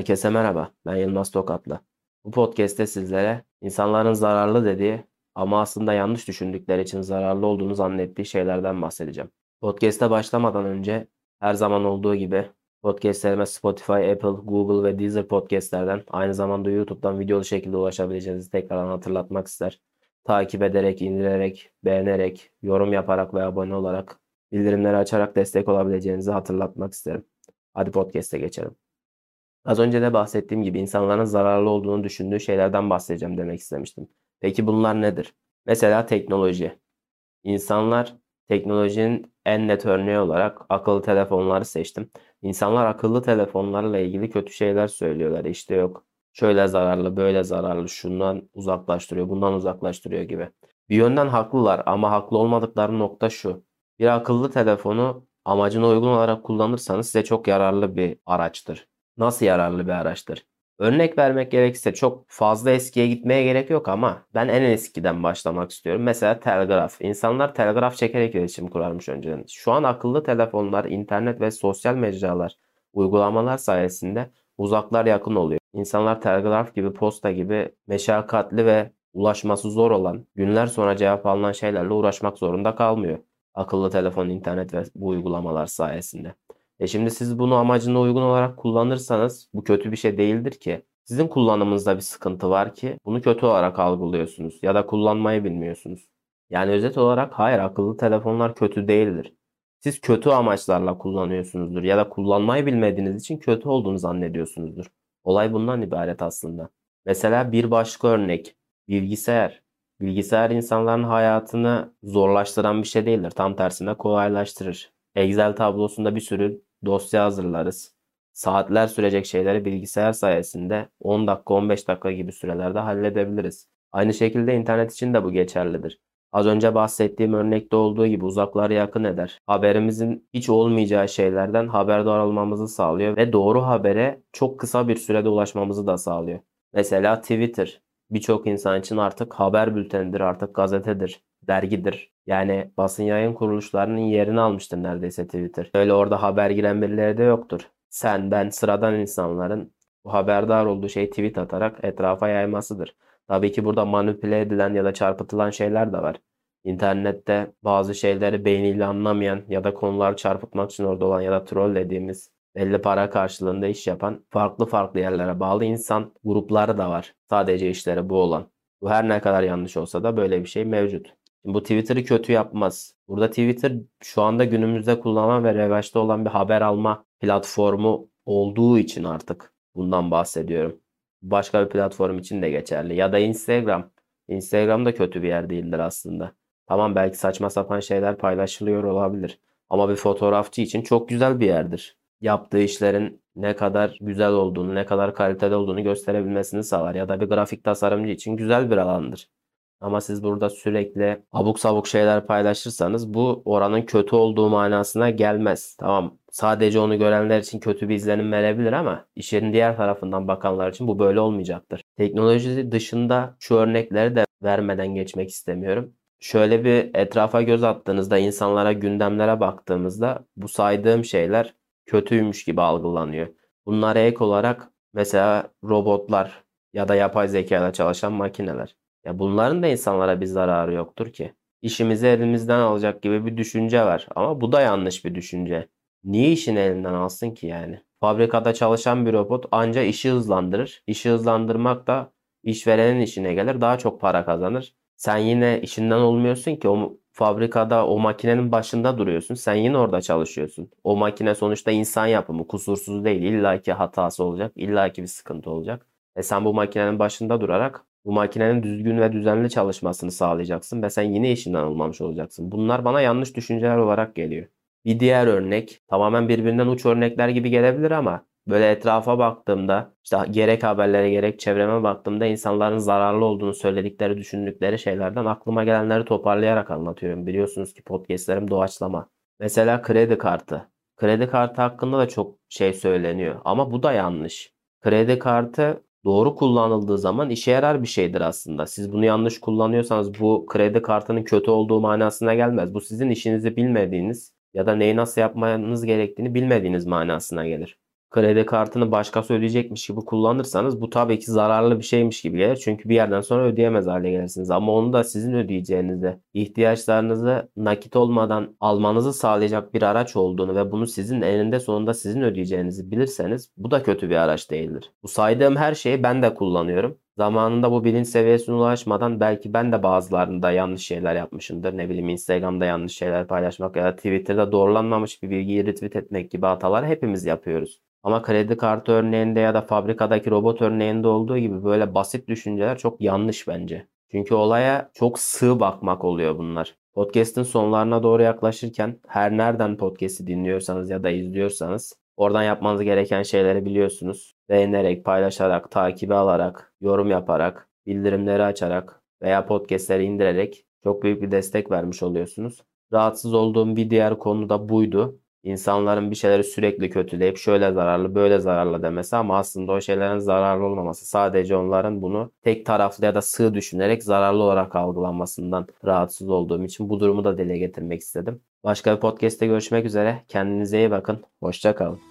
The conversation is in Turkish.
Herkese merhaba, ben Yılmaz Tokatlı. Bu podcast'te sizlere insanların zararlı dediği ama aslında yanlış düşündükleri için zararlı olduğunu zannettiği şeylerden bahsedeceğim. Podcast'e başlamadan önce her zaman olduğu gibi podcastlerime Spotify, Apple, Google ve Deezer podcastlerden aynı zamanda YouTube'dan videolu şekilde ulaşabileceğinizi tekrardan hatırlatmak ister. Takip ederek, indirerek, beğenerek, yorum yaparak ve abone olarak bildirimleri açarak destek olabileceğinizi hatırlatmak isterim. Hadi podcast'e geçelim. Az önce de bahsettiğim gibi insanların zararlı olduğunu düşündüğü şeylerden bahsedeceğim demek istemiştim. Peki bunlar nedir? Mesela teknoloji. İnsanlar teknolojinin en net örneği olarak akıllı telefonları seçtim. İnsanlar akıllı telefonlarla ilgili kötü şeyler söylüyorlar. İşte yok şöyle zararlı, böyle zararlı, şundan uzaklaştırıyor, bundan uzaklaştırıyor gibi. Bir yönden haklılar ama haklı olmadıkları nokta şu. Bir akıllı telefonu amacına uygun olarak kullanırsanız size çok yararlı bir araçtır nasıl yararlı bir araçtır? Örnek vermek gerekirse çok fazla eskiye gitmeye gerek yok ama ben en eskiden başlamak istiyorum. Mesela telgraf. İnsanlar telgraf çekerek iletişim kurarmış önceden. Şu an akıllı telefonlar, internet ve sosyal mecralar, uygulamalar sayesinde uzaklar yakın oluyor. İnsanlar telgraf gibi, posta gibi meşakkatli ve ulaşması zor olan, günler sonra cevap alınan şeylerle uğraşmak zorunda kalmıyor. Akıllı telefon, internet ve bu uygulamalar sayesinde. E şimdi siz bunu amacına uygun olarak kullanırsanız bu kötü bir şey değildir ki. Sizin kullanımınızda bir sıkıntı var ki bunu kötü olarak algılıyorsunuz ya da kullanmayı bilmiyorsunuz. Yani özet olarak hayır akıllı telefonlar kötü değildir. Siz kötü amaçlarla kullanıyorsunuzdur ya da kullanmayı bilmediğiniz için kötü olduğunu zannediyorsunuzdur. Olay bundan ibaret aslında. Mesela bir başka örnek bilgisayar. Bilgisayar insanların hayatını zorlaştıran bir şey değildir. Tam tersine kolaylaştırır. Excel tablosunda bir sürü dosya hazırlarız. Saatler sürecek şeyleri bilgisayar sayesinde 10 dakika 15 dakika gibi sürelerde halledebiliriz. Aynı şekilde internet için de bu geçerlidir. Az önce bahsettiğim örnekte olduğu gibi uzakları yakın eder. Haberimizin hiç olmayacağı şeylerden haberdar olmamızı sağlıyor ve doğru habere çok kısa bir sürede ulaşmamızı da sağlıyor. Mesela Twitter birçok insan için artık haber bültenidir, artık gazetedir, dergidir. Yani basın yayın kuruluşlarının yerini almıştır neredeyse Twitter. Öyle orada haber giren birileri de yoktur. Sen, ben, sıradan insanların bu haberdar olduğu şeyi tweet atarak etrafa yaymasıdır. Tabii ki burada manipüle edilen ya da çarpıtılan şeyler de var. İnternette bazı şeyleri beyniyle anlamayan ya da konuları çarpıtmak için orada olan ya da troll dediğimiz belli para karşılığında iş yapan farklı farklı yerlere bağlı insan grupları da var. Sadece işleri bu olan. Bu her ne kadar yanlış olsa da böyle bir şey mevcut. Bu Twitter'ı kötü yapmaz. Burada Twitter şu anda günümüzde kullanılan ve revaçta olan bir haber alma platformu olduğu için artık bundan bahsediyorum. Başka bir platform için de geçerli. Ya da Instagram. Instagram da kötü bir yer değildir aslında. Tamam belki saçma sapan şeyler paylaşılıyor olabilir. Ama bir fotoğrafçı için çok güzel bir yerdir. Yaptığı işlerin ne kadar güzel olduğunu, ne kadar kaliteli olduğunu gösterebilmesini sağlar. Ya da bir grafik tasarımcı için güzel bir alandır. Ama siz burada sürekli abuk sabuk şeyler paylaşırsanız bu oranın kötü olduğu manasına gelmez. Tamam sadece onu görenler için kötü bir izlenim verebilir ama işin diğer tarafından bakanlar için bu böyle olmayacaktır. Teknoloji dışında şu örnekleri de vermeden geçmek istemiyorum. Şöyle bir etrafa göz attığınızda insanlara gündemlere baktığımızda bu saydığım şeyler kötüymüş gibi algılanıyor. Bunlara ek olarak mesela robotlar ya da yapay zeka ile çalışan makineler. Ya bunların da insanlara bir zararı yoktur ki. İşimizi elimizden alacak gibi bir düşünce var. Ama bu da yanlış bir düşünce. Niye işini elinden alsın ki yani? Fabrikada çalışan bir robot anca işi hızlandırır. İşi hızlandırmak da işverenin işine gelir. Daha çok para kazanır. Sen yine işinden olmuyorsun ki o fabrikada o makinenin başında duruyorsun. Sen yine orada çalışıyorsun. O makine sonuçta insan yapımı, kusursuz değil. İlla ki hatası olacak, illa ki bir sıkıntı olacak. E sen bu makinenin başında durarak bu makinenin düzgün ve düzenli çalışmasını sağlayacaksın ve sen yine işinden olmamış olacaksın. Bunlar bana yanlış düşünceler olarak geliyor. Bir diğer örnek tamamen birbirinden uç örnekler gibi gelebilir ama böyle etrafa baktığımda işte gerek haberlere gerek çevreme baktığımda insanların zararlı olduğunu söyledikleri düşündükleri şeylerden aklıma gelenleri toparlayarak anlatıyorum. Biliyorsunuz ki podcastlerim doğaçlama. Mesela kredi kartı. Kredi kartı hakkında da çok şey söyleniyor ama bu da yanlış. Kredi kartı doğru kullanıldığı zaman işe yarar bir şeydir aslında. Siz bunu yanlış kullanıyorsanız bu kredi kartının kötü olduğu manasına gelmez. Bu sizin işinizi bilmediğiniz ya da neyi nasıl yapmanız gerektiğini bilmediğiniz manasına gelir. Kredi kartını başkası ödeyecekmiş gibi kullanırsanız bu tabii ki zararlı bir şeymiş gibi gelir. Çünkü bir yerden sonra ödeyemez hale gelirsiniz. Ama onu da sizin ödeyeceğinizi, ihtiyaçlarınızı nakit olmadan almanızı sağlayacak bir araç olduğunu ve bunu sizin elinde sonunda sizin ödeyeceğinizi bilirseniz bu da kötü bir araç değildir. Bu saydığım her şeyi ben de kullanıyorum. Zamanında bu bilinç seviyesine ulaşmadan belki ben de bazılarında yanlış şeyler yapmışımdır. Ne bileyim Instagram'da yanlış şeyler paylaşmak ya da Twitter'da doğrulanmamış bir bilgiyi retweet etmek gibi hatalar hepimiz yapıyoruz. Ama kredi kartı örneğinde ya da fabrikadaki robot örneğinde olduğu gibi böyle basit düşünceler çok yanlış bence. Çünkü olaya çok sığ bakmak oluyor bunlar. Podcast'ın sonlarına doğru yaklaşırken her nereden podcast'i dinliyorsanız ya da izliyorsanız oradan yapmanız gereken şeyleri biliyorsunuz. Beğenerek, paylaşarak, takibi alarak, yorum yaparak, bildirimleri açarak veya podcast'leri indirerek çok büyük bir destek vermiş oluyorsunuz. Rahatsız olduğum bir diğer konu da buydu insanların bir şeyleri sürekli kötüleyip şöyle zararlı böyle zararlı demesi ama aslında o şeylerin zararlı olmaması sadece onların bunu tek taraflı ya da sığ düşünerek zararlı olarak algılanmasından rahatsız olduğum için bu durumu da dile getirmek istedim. Başka bir podcast'te görüşmek üzere. Kendinize iyi bakın. Hoşçakalın.